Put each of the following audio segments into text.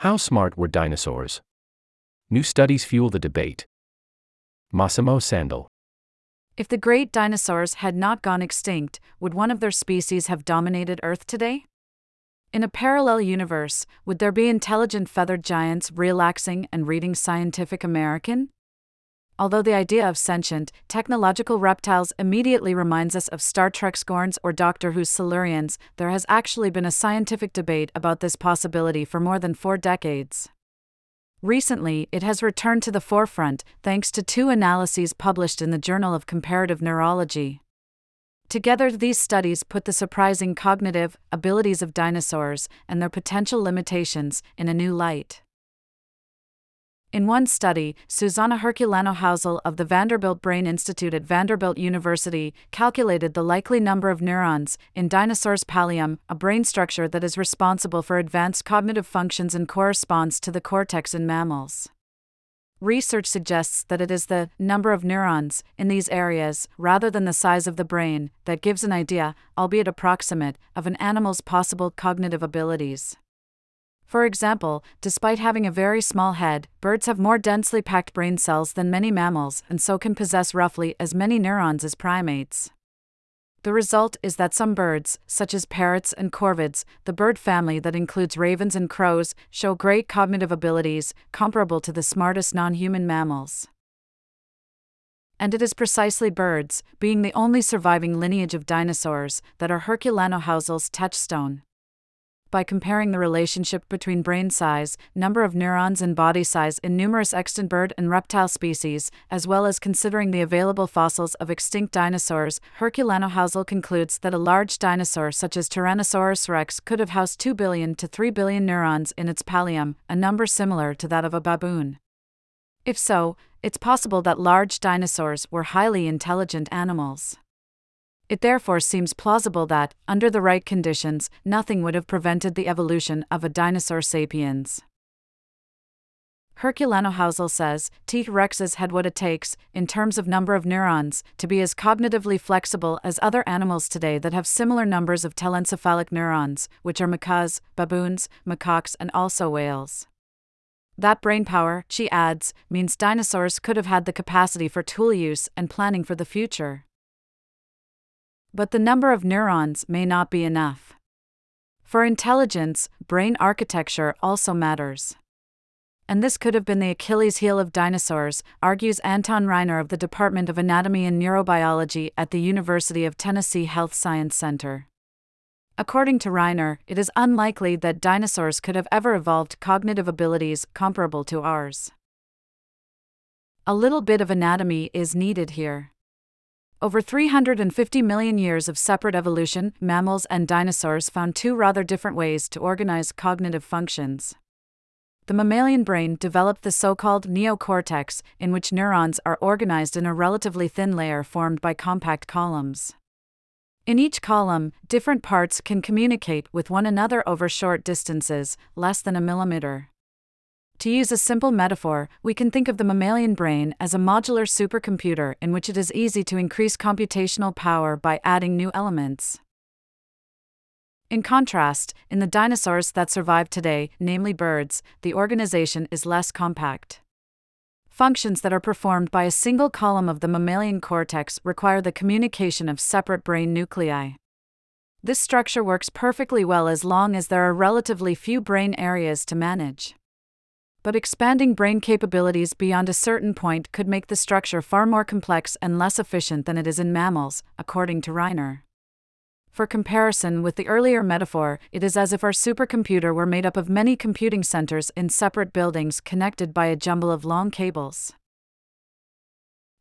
How smart were dinosaurs? New studies fuel the debate. Massimo Sandal. If the great dinosaurs had not gone extinct, would one of their species have dominated Earth today? In a parallel universe, would there be intelligent feathered giants relaxing and reading Scientific American? Although the idea of sentient, technological reptiles immediately reminds us of Star Trek's Gorns or Doctor Who's Silurians, there has actually been a scientific debate about this possibility for more than four decades. Recently, it has returned to the forefront thanks to two analyses published in the Journal of Comparative Neurology. Together, these studies put the surprising cognitive abilities of dinosaurs and their potential limitations in a new light. In one study, Suzana Herculano Houzel of the Vanderbilt Brain Institute at Vanderbilt University calculated the likely number of neurons in dinosaurs' pallium, a brain structure that is responsible for advanced cognitive functions and corresponds to the cortex in mammals. Research suggests that it is the number of neurons in these areas, rather than the size of the brain, that gives an idea, albeit approximate, of an animal's possible cognitive abilities. For example, despite having a very small head, birds have more densely packed brain cells than many mammals and so can possess roughly as many neurons as primates. The result is that some birds, such as parrots and corvids, the bird family that includes ravens and crows, show great cognitive abilities, comparable to the smartest non human mammals. And it is precisely birds, being the only surviving lineage of dinosaurs, that are Herculano Houzel's touchstone by comparing the relationship between brain size, number of neurons, and body size in numerous extant bird and reptile species, as well as considering the available fossils of extinct dinosaurs, Herculano Houzel concludes that a large dinosaur such as Tyrannosaurus rex could have housed 2 billion to 3 billion neurons in its pallium, a number similar to that of a baboon. If so, it's possible that large dinosaurs were highly intelligent animals. It therefore seems plausible that, under the right conditions, nothing would have prevented the evolution of a dinosaur sapiens. Herculano Houzel says T. rexes had what it takes, in terms of number of neurons, to be as cognitively flexible as other animals today that have similar numbers of telencephalic neurons, which are macaws, baboons, macaques, and also whales. That brain power, she adds, means dinosaurs could have had the capacity for tool use and planning for the future. But the number of neurons may not be enough. For intelligence, brain architecture also matters. And this could have been the Achilles heel of dinosaurs, argues Anton Reiner of the Department of Anatomy and Neurobiology at the University of Tennessee Health Science Center. According to Reiner, it is unlikely that dinosaurs could have ever evolved cognitive abilities comparable to ours. A little bit of anatomy is needed here. Over 350 million years of separate evolution, mammals and dinosaurs found two rather different ways to organize cognitive functions. The mammalian brain developed the so called neocortex, in which neurons are organized in a relatively thin layer formed by compact columns. In each column, different parts can communicate with one another over short distances, less than a millimeter. To use a simple metaphor, we can think of the mammalian brain as a modular supercomputer in which it is easy to increase computational power by adding new elements. In contrast, in the dinosaurs that survive today, namely birds, the organization is less compact. Functions that are performed by a single column of the mammalian cortex require the communication of separate brain nuclei. This structure works perfectly well as long as there are relatively few brain areas to manage but expanding brain capabilities beyond a certain point could make the structure far more complex and less efficient than it is in mammals, according to Reiner. For comparison with the earlier metaphor, it is as if our supercomputer were made up of many computing centers in separate buildings connected by a jumble of long cables.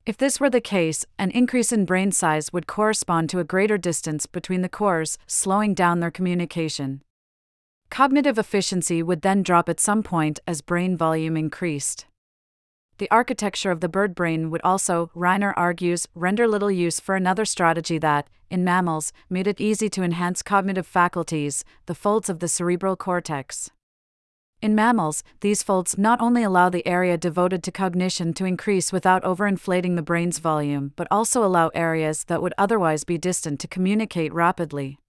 If this were the case, an increase in brain size would correspond to a greater distance between the cores, slowing down their communication. Cognitive efficiency would then drop at some point as brain volume increased. The architecture of the bird brain would also, Reiner argues, render little use for another strategy that, in mammals, made it easy to enhance cognitive faculties the folds of the cerebral cortex. In mammals, these folds not only allow the area devoted to cognition to increase without overinflating the brain's volume, but also allow areas that would otherwise be distant to communicate rapidly.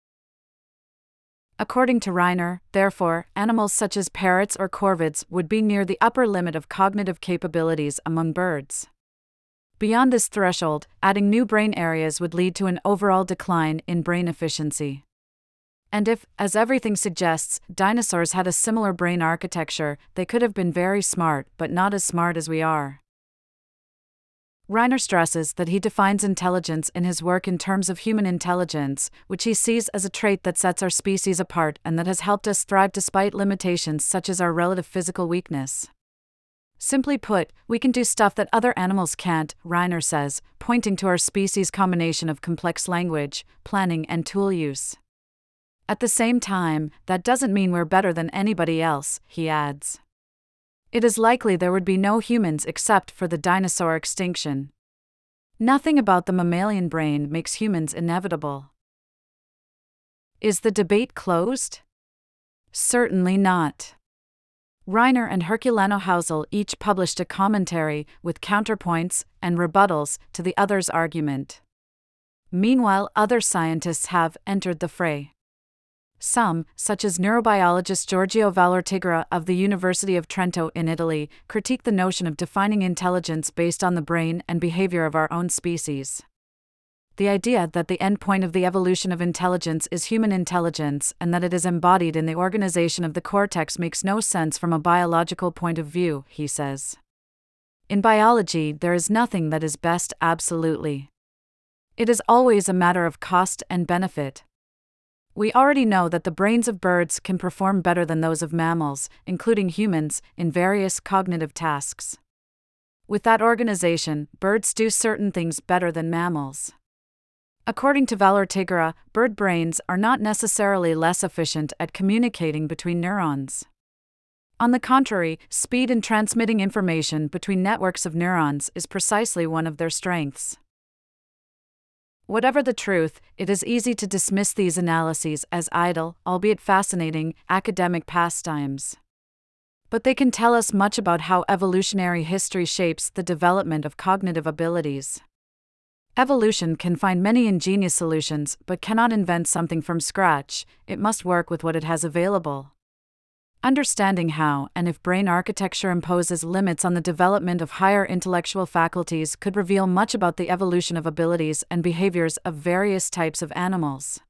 According to Reiner, therefore, animals such as parrots or corvids would be near the upper limit of cognitive capabilities among birds. Beyond this threshold, adding new brain areas would lead to an overall decline in brain efficiency. And if, as everything suggests, dinosaurs had a similar brain architecture, they could have been very smart, but not as smart as we are. Reiner stresses that he defines intelligence in his work in terms of human intelligence, which he sees as a trait that sets our species apart and that has helped us thrive despite limitations such as our relative physical weakness. Simply put, we can do stuff that other animals can't, Reiner says, pointing to our species' combination of complex language, planning, and tool use. At the same time, that doesn't mean we're better than anybody else, he adds it is likely there would be no humans except for the dinosaur extinction. Nothing about the mammalian brain makes humans inevitable. Is the debate closed? Certainly not. Reiner and Herculano Houzel each published a commentary with counterpoints and rebuttals to the other's argument. Meanwhile, other scientists have entered the fray. Some, such as neurobiologist Giorgio Vallortigara of the University of Trento in Italy, critique the notion of defining intelligence based on the brain and behavior of our own species. The idea that the end point of the evolution of intelligence is human intelligence and that it is embodied in the organization of the cortex makes no sense from a biological point of view, he says. In biology, there is nothing that is best absolutely. It is always a matter of cost and benefit. We already know that the brains of birds can perform better than those of mammals, including humans, in various cognitive tasks. With that organization, birds do certain things better than mammals. According to Vallortigara, bird brains are not necessarily less efficient at communicating between neurons. On the contrary, speed in transmitting information between networks of neurons is precisely one of their strengths. Whatever the truth, it is easy to dismiss these analyses as idle, albeit fascinating, academic pastimes. But they can tell us much about how evolutionary history shapes the development of cognitive abilities. Evolution can find many ingenious solutions but cannot invent something from scratch, it must work with what it has available. Understanding how and if brain architecture imposes limits on the development of higher intellectual faculties could reveal much about the evolution of abilities and behaviors of various types of animals.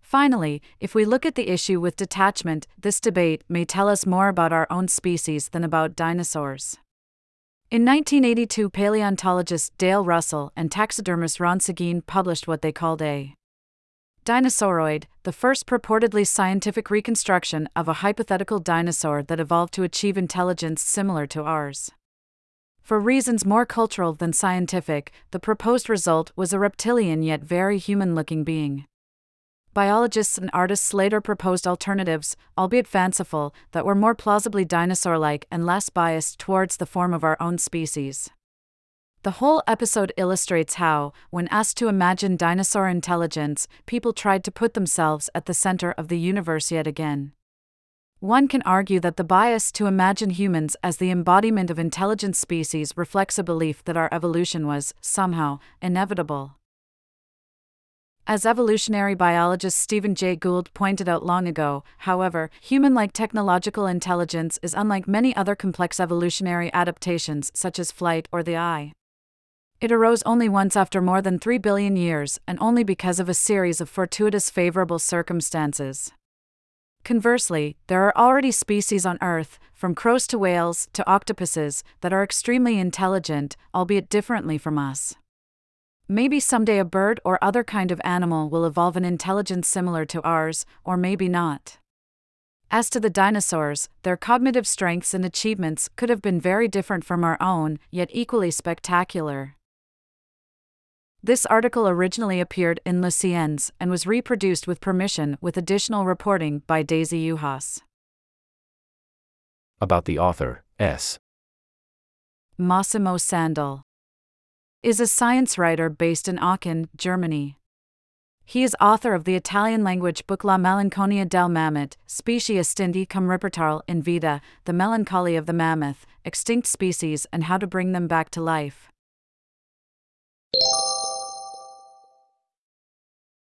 Finally, if we look at the issue with detachment, this debate may tell us more about our own species than about dinosaurs. In 1982, paleontologist Dale Russell and taxidermist Ron Seguin published what they called a Dinosauroid, the first purportedly scientific reconstruction of a hypothetical dinosaur that evolved to achieve intelligence similar to ours. For reasons more cultural than scientific, the proposed result was a reptilian yet very human looking being. Biologists and artists later proposed alternatives, albeit fanciful, that were more plausibly dinosaur like and less biased towards the form of our own species. The whole episode illustrates how, when asked to imagine dinosaur intelligence, people tried to put themselves at the center of the universe yet again. One can argue that the bias to imagine humans as the embodiment of intelligent species reflects a belief that our evolution was, somehow, inevitable. As evolutionary biologist Stephen Jay Gould pointed out long ago, however, human like technological intelligence is unlike many other complex evolutionary adaptations such as flight or the eye. It arose only once after more than 3 billion years, and only because of a series of fortuitous favorable circumstances. Conversely, there are already species on Earth, from crows to whales to octopuses, that are extremely intelligent, albeit differently from us. Maybe someday a bird or other kind of animal will evolve an intelligence similar to ours, or maybe not. As to the dinosaurs, their cognitive strengths and achievements could have been very different from our own, yet equally spectacular. This article originally appeared in Le Scienze and was reproduced with permission with additional reporting by Daisy Yuhas. About the author, S. Massimo Sandal is a science writer based in Aachen, Germany. He is author of the Italian language book La Malinconia del Mammut, Specie Estinte cum Riportarle in Vita, The Melancholy of the Mammoth, Extinct Species and How to Bring Them Back to Life.